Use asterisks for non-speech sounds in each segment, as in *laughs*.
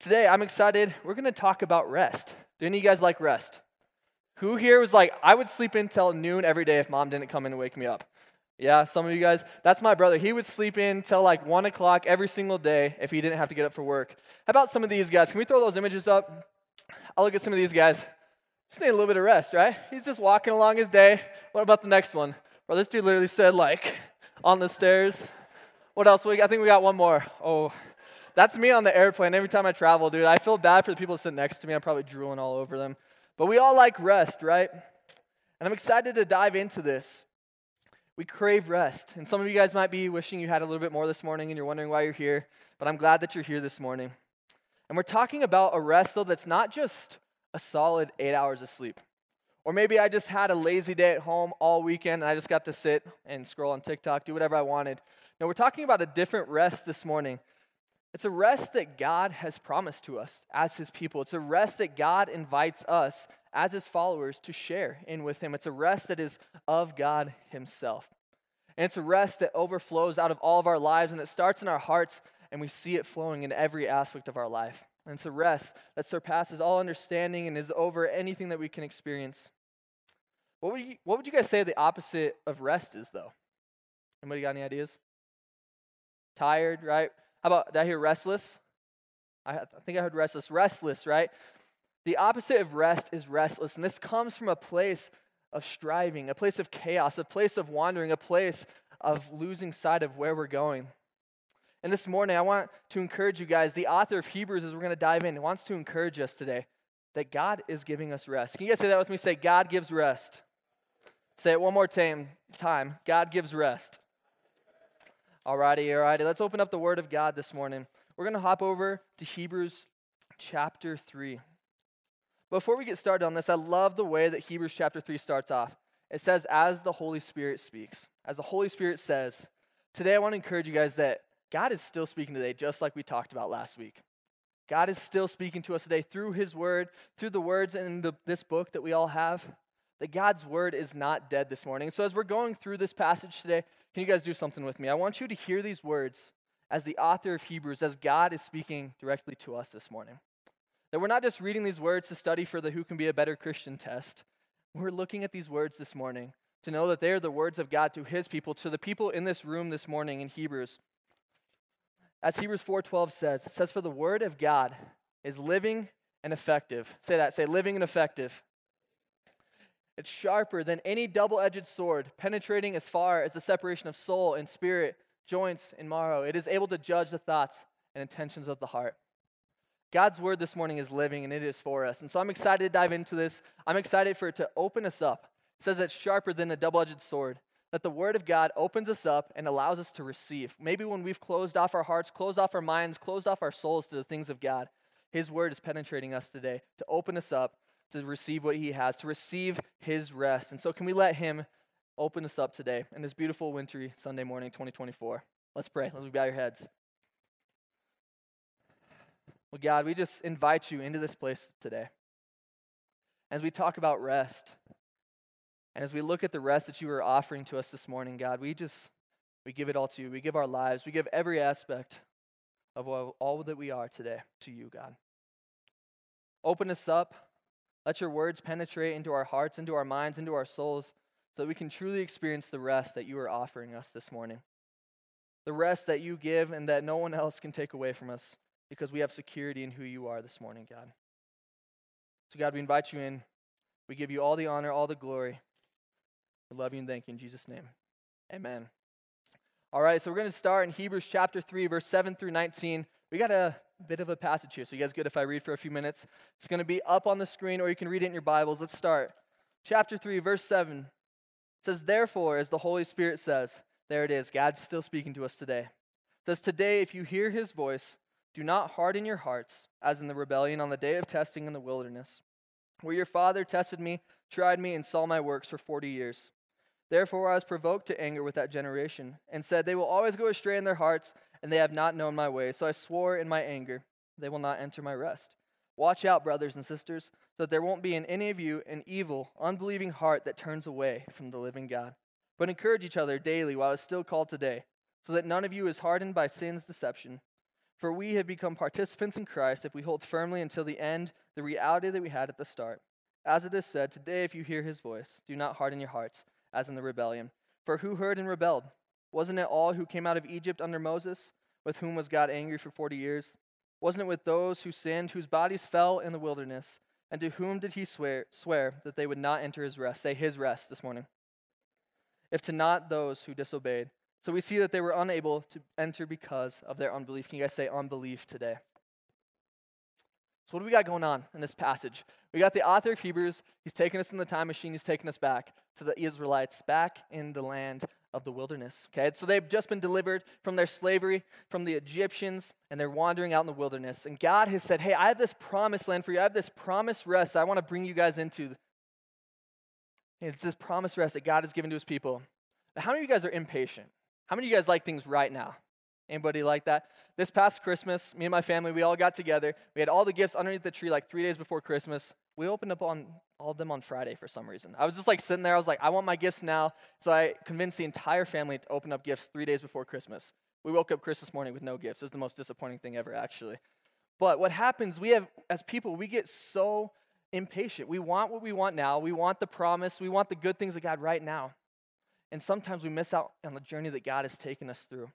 Today, I'm excited. We're going to talk about rest. Do any of you guys like rest? Who here was like, I would sleep until noon every day if mom didn't come in and wake me up? Yeah, some of you guys. That's my brother. He would sleep in till like 1 o'clock every single day if he didn't have to get up for work. How about some of these guys? Can we throw those images up? I'll look at some of these guys. Just need a little bit of rest, right? He's just walking along his day. What about the next one? Bro, this dude literally said, like, on the stairs. What else? I think we got one more. Oh, that's me on the airplane every time I travel, dude. I feel bad for the people sitting next to me. I'm probably drooling all over them. But we all like rest, right? And I'm excited to dive into this. We crave rest. And some of you guys might be wishing you had a little bit more this morning and you're wondering why you're here. But I'm glad that you're here this morning. And we're talking about a rest, though, that's not just a solid eight hours of sleep. Or maybe I just had a lazy day at home all weekend and I just got to sit and scroll on TikTok, do whatever I wanted. No, we're talking about a different rest this morning. It's a rest that God has promised to us as His people. It's a rest that God invites us as His followers to share in with Him. It's a rest that is of God Himself. And it's a rest that overflows out of all of our lives and it starts in our hearts and we see it flowing in every aspect of our life. And it's a rest that surpasses all understanding and is over anything that we can experience. What would you, what would you guys say the opposite of rest is, though? Anybody got any ideas? Tired, right? How about, did I hear restless? I, I think I heard restless. Restless, right? The opposite of rest is restless. And this comes from a place of striving, a place of chaos, a place of wandering, a place of losing sight of where we're going. And this morning, I want to encourage you guys. The author of Hebrews, as we're going to dive in, wants to encourage us today that God is giving us rest. Can you guys say that with me? Say, God gives rest. Say it one more time. Time. God gives rest. Alrighty, alrighty. Let's open up the Word of God this morning. We're going to hop over to Hebrews chapter 3. Before we get started on this, I love the way that Hebrews chapter 3 starts off. It says, as the Holy Spirit speaks. As the Holy Spirit says. Today, I want to encourage you guys that God is still speaking today, just like we talked about last week. God is still speaking to us today through His Word, through the words in the, this book that we all have. That God's Word is not dead this morning. So, as we're going through this passage today, can you guys do something with me? I want you to hear these words as the author of Hebrews, as God is speaking directly to us this morning. That we're not just reading these words to study for the Who Can Be a Better Christian test. We're looking at these words this morning to know that they are the words of God to His people, to the people in this room this morning in Hebrews. As Hebrews 4:12 says, it says for the word of God is living and effective. Say that, say living and effective. It's sharper than any double-edged sword, penetrating as far as the separation of soul and spirit, joints and marrow. It is able to judge the thoughts and intentions of the heart. God's word this morning is living and it is for us. And so I'm excited to dive into this. I'm excited for it to open us up. It says it's sharper than a double edged sword that the Word of God opens us up and allows us to receive. Maybe when we've closed off our hearts, closed off our minds, closed off our souls to the things of God, His Word is penetrating us today to open us up to receive what He has, to receive His rest. And so, can we let Him open us up today in this beautiful wintry Sunday morning, 2024? Let's pray. Let's bow your heads. Well, God, we just invite you into this place today. As we talk about rest, and as we look at the rest that you are offering to us this morning, God, we just we give it all to you. We give our lives. We give every aspect of all that we are today to you, God. Open us up. Let your words penetrate into our hearts, into our minds, into our souls, so that we can truly experience the rest that you are offering us this morning. The rest that you give and that no one else can take away from us because we have security in who you are this morning, God. So, God, we invite you in. We give you all the honor, all the glory. We love you and thank you in Jesus' name. Amen. All right, so we're going to start in Hebrews chapter 3, verse 7 through 19. We got a bit of a passage here, so you guys good if I read for a few minutes? It's going to be up on the screen, or you can read it in your Bibles. Let's start. Chapter 3, verse 7 says, Therefore, as the Holy Spirit says, there it is, God's still speaking to us today. It says, Today, if you hear his voice, do not harden your hearts, as in the rebellion on the day of testing in the wilderness, where your father tested me, tried me, and saw my works for 40 years. Therefore I was provoked to anger with that generation, and said, They will always go astray in their hearts, and they have not known my way. So I swore in my anger, They will not enter my rest. Watch out, brothers and sisters, so that there won't be in any of you an evil, unbelieving heart that turns away from the living God. But encourage each other daily while it's still called today, so that none of you is hardened by sin's deception. For we have become participants in Christ if we hold firmly until the end the reality that we had at the start. As it is said, Today, if you hear his voice, do not harden your hearts, as in the rebellion. For who heard and rebelled? Wasn't it all who came out of Egypt under Moses, with whom was God angry for 40 years? Wasn't it with those who sinned, whose bodies fell in the wilderness? And to whom did he swear, swear that they would not enter his rest? Say his rest this morning. If to not those who disobeyed. So we see that they were unable to enter because of their unbelief. Can you guys say unbelief today? So, what do we got going on in this passage? We got the author of Hebrews. He's taking us in the time machine. He's taking us back to the Israelites, back in the land of the wilderness. Okay, so they've just been delivered from their slavery from the Egyptians, and they're wandering out in the wilderness. And God has said, Hey, I have this promised land for you. I have this promised rest I want to bring you guys into. It's this promised rest that God has given to his people. how many of you guys are impatient? How many of you guys like things right now? Anybody like that? This past Christmas, me and my family, we all got together. We had all the gifts underneath the tree like three days before Christmas. We opened up on all of them on Friday for some reason. I was just like sitting there. I was like, I want my gifts now. So I convinced the entire family to open up gifts three days before Christmas. We woke up Christmas morning with no gifts. It was the most disappointing thing ever, actually. But what happens, we have, as people, we get so impatient. We want what we want now. We want the promise. We want the good things of God right now. And sometimes we miss out on the journey that God has taken us through.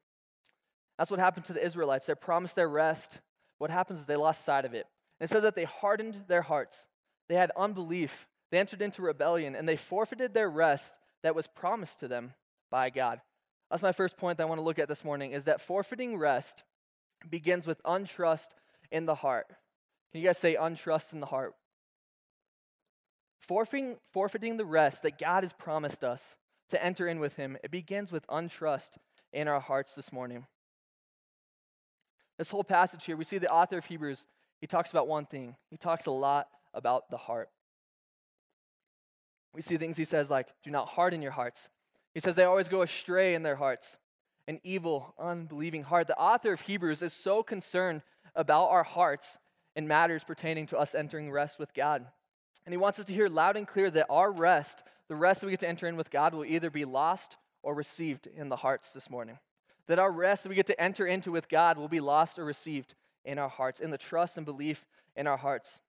That's what happened to the Israelites. They promised their rest. What happens is they lost sight of it. And it says that they hardened their hearts. They had unbelief. They entered into rebellion, and they forfeited their rest that was promised to them by God. That's my first point that I want to look at this morning is that forfeiting rest begins with untrust in the heart. Can you guys say untrust in the heart? Forfeiting, forfeiting the rest that God has promised us to enter in with Him, it begins with untrust in our hearts this morning. This whole passage here, we see the author of Hebrews, he talks about one thing. He talks a lot about the heart. We see things he says like, do not harden your hearts. He says they always go astray in their hearts, an evil, unbelieving heart. The author of Hebrews is so concerned about our hearts and matters pertaining to us entering rest with God. And he wants us to hear loud and clear that our rest the rest we get to enter in with God will either be lost or received in the hearts this morning. That our rest that we get to enter into with God will be lost or received in our hearts, in the trust and belief in our hearts.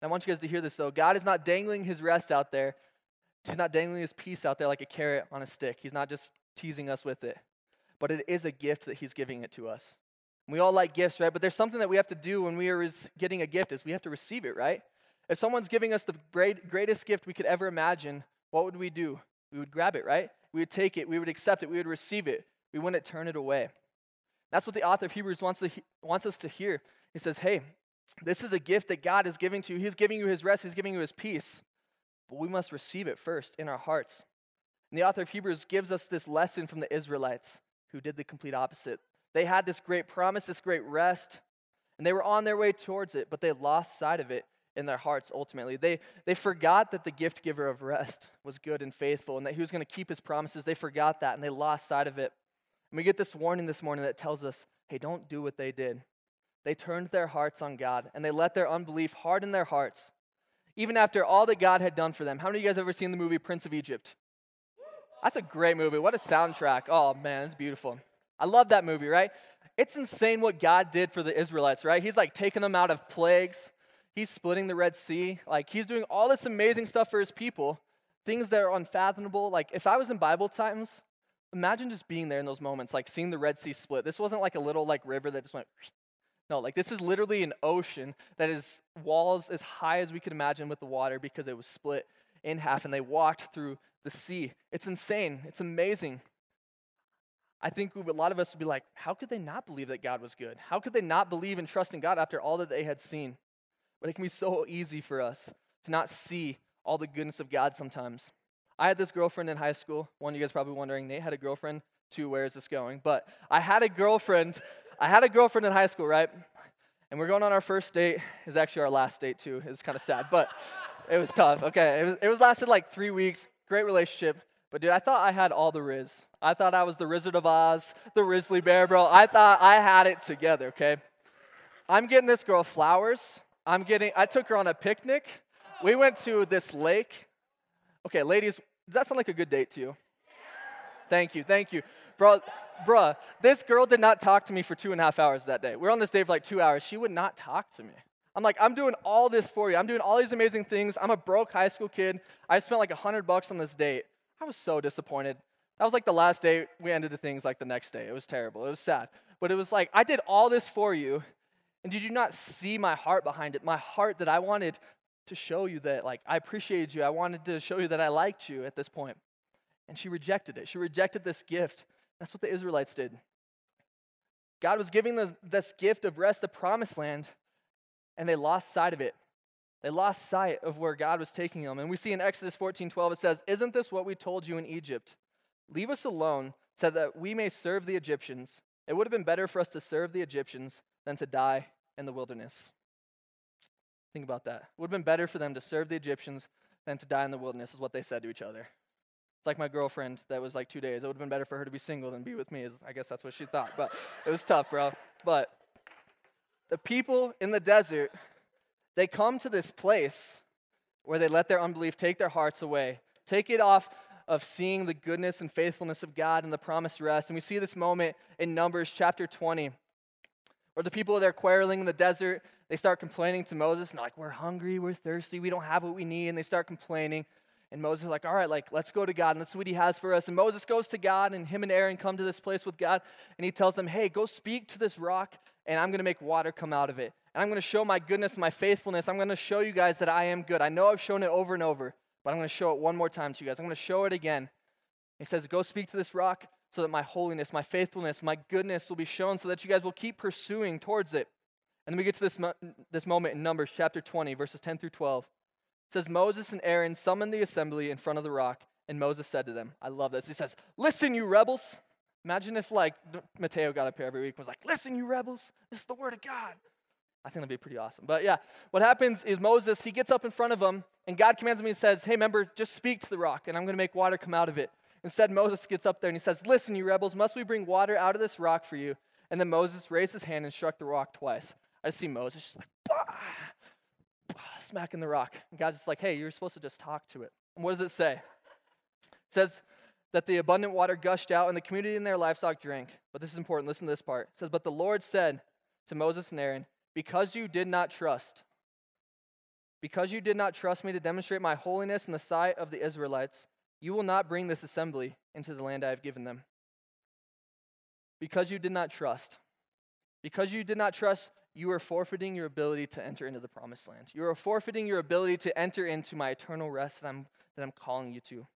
And I want you guys to hear this though. God is not dangling his rest out there. He's not dangling his peace out there like a carrot on a stick. He's not just teasing us with it. But it is a gift that he's giving it to us. We all like gifts, right? But there's something that we have to do when we are getting a gift is we have to receive it, right? If someone's giving us the greatest gift we could ever imagine, what would we do? We would grab it, right? We would take it, we would accept it, we would receive it. We wouldn't turn it away. That's what the author of Hebrews wants, to, wants us to hear. He says, hey, this is a gift that God is giving to you. He's giving you his rest, he's giving you his peace. But we must receive it first in our hearts. And the author of Hebrews gives us this lesson from the Israelites who did the complete opposite. They had this great promise, this great rest, and they were on their way towards it, but they lost sight of it in their hearts ultimately. They, they forgot that the gift giver of rest was good and faithful and that he was going to keep his promises. They forgot that and they lost sight of it. And we get this warning this morning that tells us hey, don't do what they did. They turned their hearts on God and they let their unbelief harden their hearts. Even after all that God had done for them. How many of you guys ever seen the movie Prince of Egypt? That's a great movie. What a soundtrack. Oh, man, it's beautiful. I love that movie, right? It's insane what God did for the Israelites, right? He's like taking them out of plagues. He's splitting the Red Sea. Like, he's doing all this amazing stuff for his people, things that are unfathomable. Like, if I was in Bible times, imagine just being there in those moments, like seeing the Red Sea split. This wasn't like a little like river that just went. *sniffs* No, like this is literally an ocean that is walls as high as we could imagine with the water because it was split in half and they walked through the sea. It's insane. It's amazing. I think a lot of us would be like, how could they not believe that God was good? How could they not believe and trust in God after all that they had seen? But it can be so easy for us to not see all the goodness of God sometimes. I had this girlfriend in high school. One of you guys probably wondering, Nate had a girlfriend too. Where is this going? But I had a girlfriend. I had a girlfriend in high school, right? And we're going on our first date. It was actually our last date too. It's kind of sad, but it was tough. Okay, it was, it was lasted like three weeks. Great relationship. But dude, I thought I had all the Riz. I thought I was the Wizard of Oz, the Risley Bear, bro. I thought I had it together. Okay. I'm getting this girl flowers. I'm getting, I took her on a picnic. We went to this lake. Okay, ladies, does that sound like a good date to you? Thank you, thank you. Bro, bruh, this girl did not talk to me for two and a half hours that day. We were on this day for like two hours. She would not talk to me. I'm like, I'm doing all this for you. I'm doing all these amazing things. I'm a broke high school kid. I spent like a hundred bucks on this date. I was so disappointed. That was like the last day we ended the things like the next day. It was terrible. It was sad. But it was like, I did all this for you, and did you not see my heart behind it? My heart that I wanted to show you that like I appreciated you. I wanted to show you that I liked you at this point. And she rejected it. She rejected this gift. That's what the Israelites did. God was giving them this gift of rest, the promised land, and they lost sight of it. They lost sight of where God was taking them. And we see in Exodus 14 12, it says, Isn't this what we told you in Egypt? Leave us alone so that we may serve the Egyptians. It would have been better for us to serve the Egyptians than to die in the wilderness. Think about that. It would have been better for them to serve the Egyptians than to die in the wilderness, is what they said to each other. It's like my girlfriend that was like two days. It would have been better for her to be single than be with me. I guess that's what she thought. But it was tough, bro. But the people in the desert, they come to this place where they let their unbelief take their hearts away, take it off of seeing the goodness and faithfulness of God and the promised rest. And we see this moment in Numbers chapter 20, where the people are quarreling in the desert, they start complaining to Moses, and like, We're hungry, we're thirsty, we don't have what we need. And they start complaining. And Moses is like, All right, like, let's go to God, and let's see what he has for us. And Moses goes to God, and him and Aaron come to this place with God, and he tells them, Hey, go speak to this rock, and I'm going to make water come out of it. And I'm going to show my goodness my faithfulness. I'm going to show you guys that I am good. I know I've shown it over and over, but I'm going to show it one more time to you guys. I'm going to show it again. He says, Go speak to this rock so that my holiness, my faithfulness, my goodness will be shown so that you guys will keep pursuing towards it. And then we get to this, mo- this moment in Numbers chapter 20, verses 10 through 12. It says, Moses and Aaron summoned the assembly in front of the rock, and Moses said to them, I love this. He says, Listen, you rebels. Imagine if, like, Mateo got up here every week and was like, Listen, you rebels, this is the word of God. I think that'd be pretty awesome. But yeah, what happens is Moses, he gets up in front of them, and God commands him, he says, Hey, remember, just speak to the rock, and I'm going to make water come out of it. Instead, Moses gets up there and he says, Listen, you rebels, must we bring water out of this rock for you? And then Moses raised his hand and struck the rock twice. I just see Moses just like, bah, bah, smacking the rock. And God's just like, Hey, you're supposed to just talk to it. And what does it say? It says that the abundant water gushed out, and the community and their livestock drank. But this is important. Listen to this part. It says, But the Lord said to Moses and Aaron, because you did not trust, because you did not trust me to demonstrate my holiness in the sight of the Israelites, you will not bring this assembly into the land I have given them. Because you did not trust. Because you did not trust, you are forfeiting your ability to enter into the promised land. You are forfeiting your ability to enter into my eternal rest that I'm, that I'm calling you to.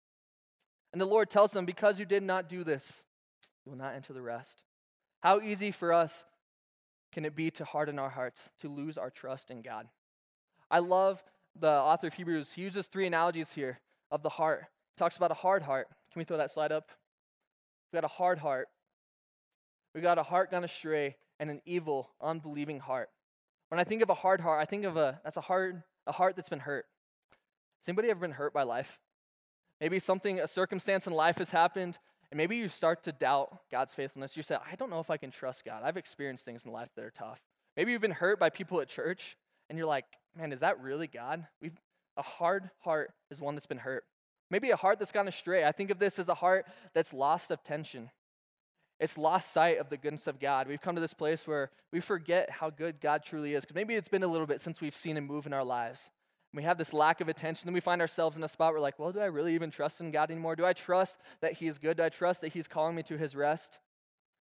And the Lord tells them, Because you did not do this, you will not enter the rest. How easy for us can it be to harden our hearts, to lose our trust in God? I love the author of Hebrews. He uses three analogies here of the heart. He talks about a hard heart. Can we throw that slide up? We got a hard heart. We got a heart gone astray and an evil, unbelieving heart. When I think of a hard heart, I think of a that's a heart, a heart that's been hurt. Has anybody ever been hurt by life? Maybe something, a circumstance in life has happened, and maybe you start to doubt God's faithfulness. You say, I don't know if I can trust God. I've experienced things in life that are tough. Maybe you've been hurt by people at church, and you're like, man, is that really God? We've, a hard heart is one that's been hurt. Maybe a heart that's gone astray. I think of this as a heart that's lost attention. It's lost sight of the goodness of God. We've come to this place where we forget how good God truly is. Because maybe it's been a little bit since we've seen Him move in our lives And we have this lack of attention, then we find ourselves in a spot where, like, well, do I really even trust in God anymore? Do I trust that He is good? Do I trust that He's calling me to His rest?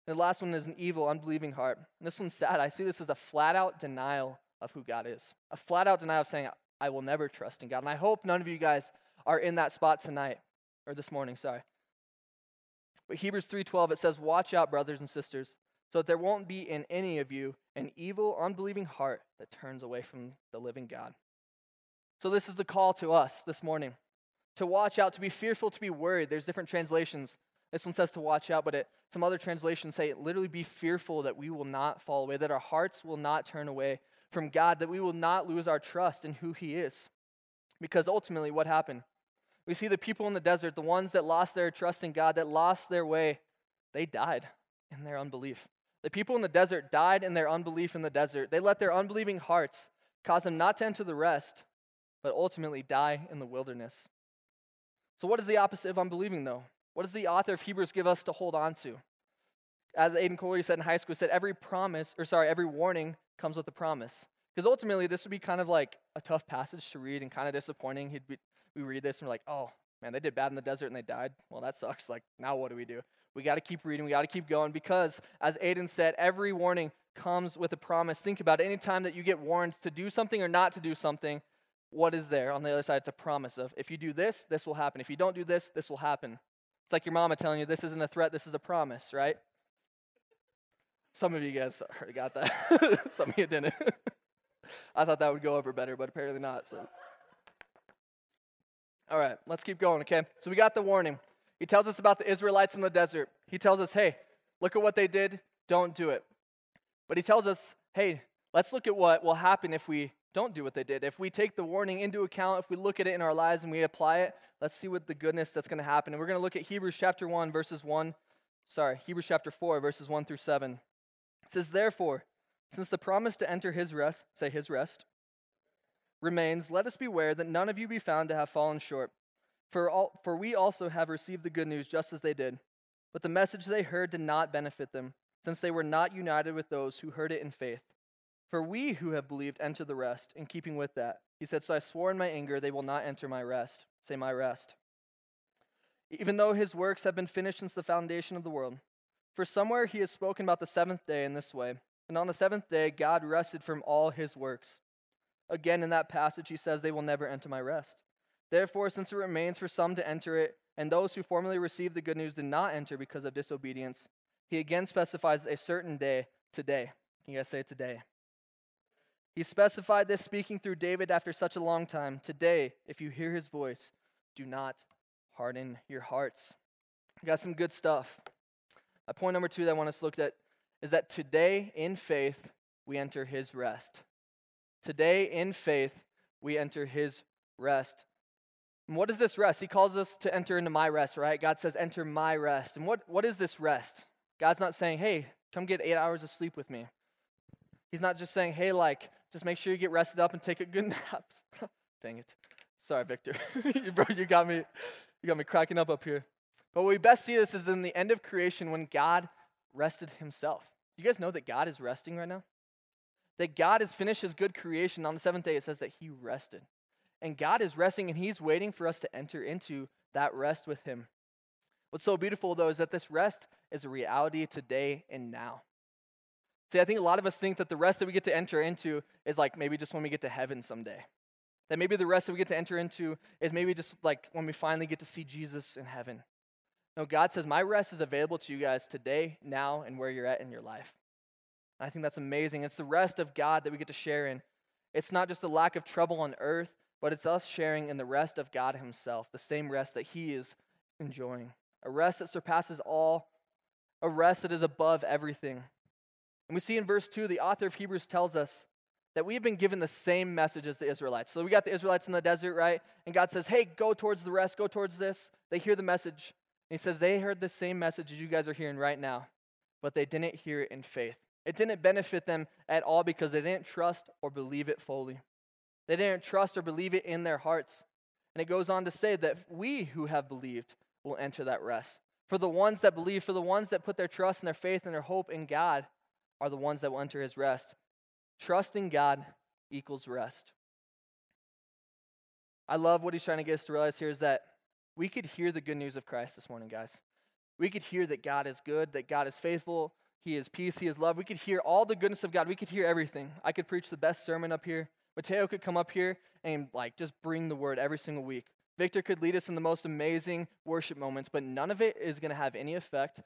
And the last one is an evil, unbelieving heart. And this one's sad. I see this as a flat out denial of who God is, a flat out denial of saying, I will never trust in God. And I hope none of you guys are in that spot tonight, or this morning, sorry. But Hebrews 3:12 it says, "Watch out, brothers and sisters, so that there won't be in any of you an evil, unbelieving heart that turns away from the living God." So, this is the call to us this morning to watch out, to be fearful, to be worried. There's different translations. This one says to watch out, but it, some other translations say literally be fearful that we will not fall away, that our hearts will not turn away from God, that we will not lose our trust in who He is. Because ultimately, what happened? We see the people in the desert, the ones that lost their trust in God, that lost their way, they died in their unbelief. The people in the desert died in their unbelief in the desert. They let their unbelieving hearts cause them not to enter the rest but ultimately die in the wilderness. So, what is the opposite of unbelieving, though? What does the author of Hebrews give us to hold on to? As Aiden Coley said in high school, he said every promise, or sorry, every warning comes with a promise. Because ultimately, this would be kind of like a tough passage to read and kind of disappointing. He'd be, we read this and we're like, oh, man, they did bad in the desert and they died. Well, that sucks. Like, now what do we do? We got to keep reading. We got to keep going because, as Aiden said, every warning comes with a promise. Think about it. Anytime that you get warned to do something or not to do something, what is there on the other side? It's a promise of if you do this, this will happen. If you don't do this, this will happen. It's like your mama telling you this isn't a threat, this is a promise, right? Some of you guys got that. *laughs* Some of you didn't. *laughs* *laughs* I thought that would go over better, but apparently not. So, all right, let's keep going. Okay, so we got the warning. He tells us about the Israelites in the desert. He tells us, hey, look at what they did. Don't do it. But he tells us, hey, let's look at what will happen if we don't do what they did. If we take the warning into account, if we look at it in our lives and we apply it, let's see what the goodness that's going to happen. And we're going to look at Hebrews chapter 1, verses 1, sorry, Hebrews chapter 4, verses 1 through 7. It says, Therefore, since the promise to enter his rest, say his rest, remains, let us beware that none of you be found to have fallen short. For, all, for we also have received the good news just as they did. But the message they heard did not benefit them, since they were not united with those who heard it in faith. For we who have believed enter the rest, in keeping with that. He said, So I swore in my anger, they will not enter my rest. Say, my rest. Even though his works have been finished since the foundation of the world. For somewhere he has spoken about the seventh day in this way. And on the seventh day, God rested from all his works. Again, in that passage, he says, They will never enter my rest. Therefore, since it remains for some to enter it, and those who formerly received the good news did not enter because of disobedience, he again specifies a certain day, today. Can you guys say today? He specified this speaking through David after such a long time. Today, if you hear his voice, do not harden your hearts. We got some good stuff. Point number two that I want us to look at is that today, in faith, we enter his rest. Today, in faith, we enter his rest. And what is this rest? He calls us to enter into my rest, right? God says, enter my rest. And what, what is this rest? God's not saying, hey, come get eight hours of sleep with me. He's not just saying, hey, like, just make sure you get rested up and take a good *laughs* nap. *laughs* Dang it. Sorry, Victor. *laughs* Bro, you got me you got me cracking up up here. But what we best see this is in the end of creation when God rested himself. You guys know that God is resting right now? That God has finished his good creation on the seventh day. It says that he rested. And God is resting and he's waiting for us to enter into that rest with him. What's so beautiful though is that this rest is a reality today and now. See, I think a lot of us think that the rest that we get to enter into is like maybe just when we get to heaven someday. That maybe the rest that we get to enter into is maybe just like when we finally get to see Jesus in heaven. No, God says, My rest is available to you guys today, now, and where you're at in your life. I think that's amazing. It's the rest of God that we get to share in. It's not just the lack of trouble on earth, but it's us sharing in the rest of God Himself, the same rest that He is enjoying. A rest that surpasses all, a rest that is above everything. And we see in verse 2, the author of Hebrews tells us that we have been given the same message as the Israelites. So we got the Israelites in the desert, right? And God says, hey, go towards the rest, go towards this. They hear the message. He says, they heard the same message as you guys are hearing right now, but they didn't hear it in faith. It didn't benefit them at all because they didn't trust or believe it fully. They didn't trust or believe it in their hearts. And it goes on to say that we who have believed will enter that rest. For the ones that believe, for the ones that put their trust and their faith and their hope in God, are the ones that will enter his rest. Trusting in God equals rest. I love what he's trying to get us to realize here is that we could hear the good news of Christ this morning, guys. We could hear that God is good, that God is faithful, He is peace, He is love. We could hear all the goodness of God. We could hear everything. I could preach the best sermon up here. Mateo could come up here and like just bring the word every single week. Victor could lead us in the most amazing worship moments, but none of it is going to have any effect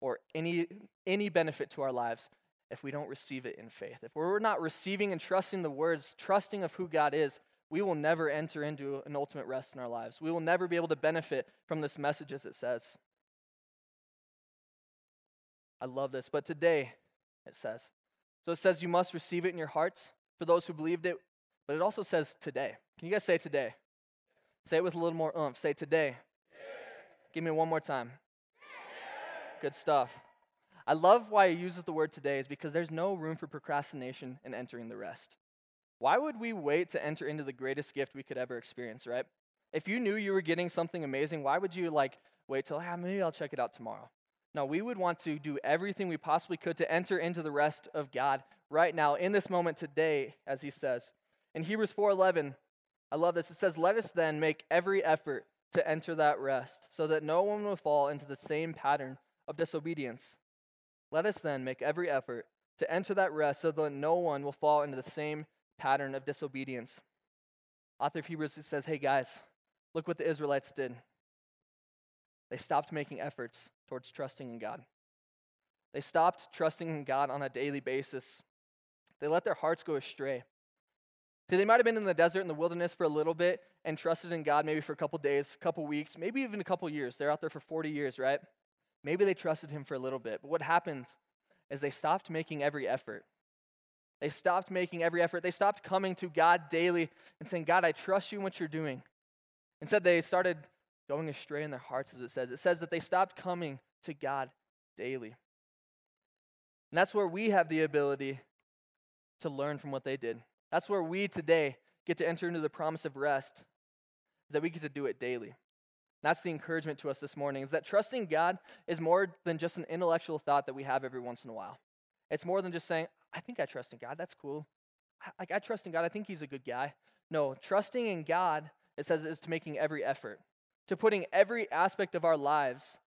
or any any benefit to our lives if we don't receive it in faith. If we're not receiving and trusting the words, trusting of who God is, we will never enter into an ultimate rest in our lives. We will never be able to benefit from this message as it says. I love this. But today, it says. So it says you must receive it in your hearts for those who believed it, but it also says today. Can you guys say today? Say it with a little more oomph. Say today. Give me one more time. Good stuff. I love why he uses the word today is because there's no room for procrastination in entering the rest. Why would we wait to enter into the greatest gift we could ever experience, right? If you knew you were getting something amazing, why would you like wait till, ah, maybe I'll check it out tomorrow. No, we would want to do everything we possibly could to enter into the rest of God right now, in this moment today, as he says. In Hebrews 4:11, I love this. It says, "Let us then make every effort to enter that rest, so that no one will fall into the same pattern of disobedience. Let us then make every effort to enter that rest, so that no one will fall into the same pattern of disobedience." Author of Hebrews says, "Hey guys, look what the Israelites did. They stopped making efforts towards trusting in God. They stopped trusting in God on a daily basis. They let their hearts go astray. See, they might have been in the desert in the wilderness for a little bit and trusted in God maybe for a couple days, a couple weeks, maybe even a couple years. They're out there for 40 years, right? Maybe they trusted Him for a little bit. But what happens is they stopped making every effort. They stopped making every effort. They stopped coming to God daily and saying, God, I trust you in what you're doing. Instead, they started going astray in their hearts, as it says. It says that they stopped coming to God daily. And that's where we have the ability to learn from what they did. That's where we today get to enter into the promise of rest, is that we get to do it daily. And that's the encouragement to us this morning, is that trusting God is more than just an intellectual thought that we have every once in a while. It's more than just saying, I think I trust in God. That's cool. Like, I trust in God. I think He's a good guy. No, trusting in God, it says, is to making every effort, to putting every aspect of our lives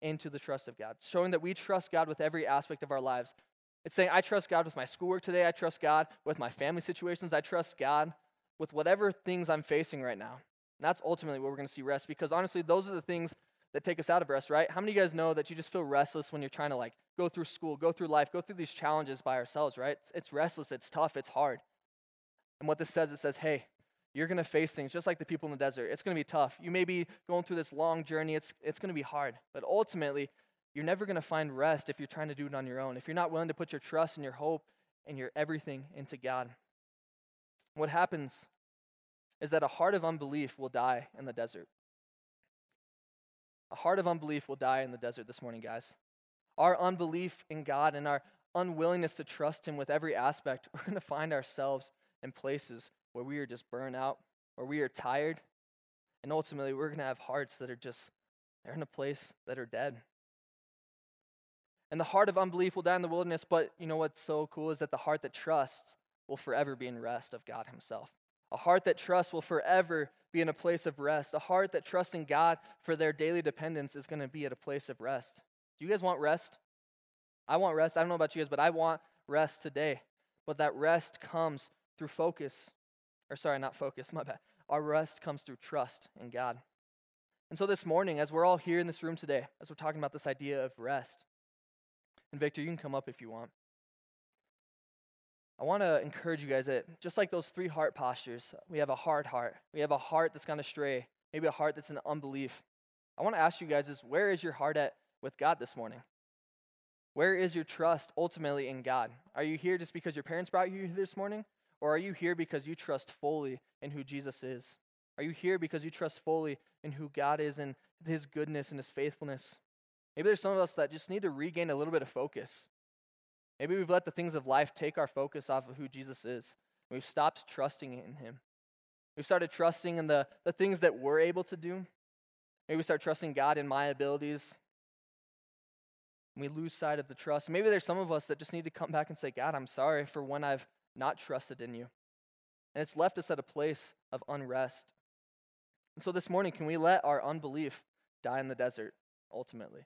into the trust of God, showing that we trust God with every aspect of our lives. It's saying, I trust God with my schoolwork today. I trust God with my family situations. I trust God with whatever things I'm facing right now. And that's ultimately what we're going to see rest because honestly, those are the things that take us out of rest, right? How many of you guys know that you just feel restless when you're trying to like go through school, go through life, go through these challenges by ourselves, right? It's, it's restless, it's tough, it's hard. And what this says, it says, hey, you're going to face things just like the people in the desert. It's going to be tough. You may be going through this long journey. It's, it's going to be hard. But ultimately, you're never going to find rest if you're trying to do it on your own, if you're not willing to put your trust and your hope and your everything into God. What happens is that a heart of unbelief will die in the desert. A heart of unbelief will die in the desert this morning, guys. Our unbelief in God and our unwillingness to trust Him with every aspect, *laughs* we're going to find ourselves in places where we are just burned out, where we are tired, and ultimately we're going to have hearts that are just, they're in a place that are dead. And the heart of unbelief will die in the wilderness, but you know what's so cool is that the heart that trusts will forever be in rest of God Himself. A heart that trusts will forever be in a place of rest. A heart that trusts in God for their daily dependence is going to be at a place of rest. Do you guys want rest? I want rest. I don't know about you guys, but I want rest today. But that rest comes through focus. Or, sorry, not focus, *laughs* my bad. Our rest comes through trust in God. And so, this morning, as we're all here in this room today, as we're talking about this idea of rest, and Victor, you can come up if you want. I want to encourage you guys that just like those three heart postures, we have a hard heart. We have a heart that's gone astray, maybe a heart that's in unbelief. I want to ask you guys is where is your heart at with God this morning? Where is your trust ultimately in God? Are you here just because your parents brought you here this morning? Or are you here because you trust fully in who Jesus is? Are you here because you trust fully in who God is and his goodness and his faithfulness? Maybe there's some of us that just need to regain a little bit of focus. Maybe we've let the things of life take our focus off of who Jesus is. We've stopped trusting in him. We've started trusting in the, the things that we're able to do. Maybe we start trusting God in my abilities. We lose sight of the trust. Maybe there's some of us that just need to come back and say, God, I'm sorry for when I've not trusted in you. And it's left us at a place of unrest. And so this morning, can we let our unbelief die in the desert ultimately?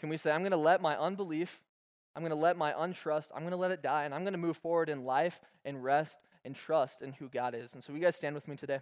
Can we say, I'm going to let my unbelief, I'm going to let my untrust, I'm going to let it die, and I'm going to move forward in life and rest and trust in who God is? And so, you guys stand with me today?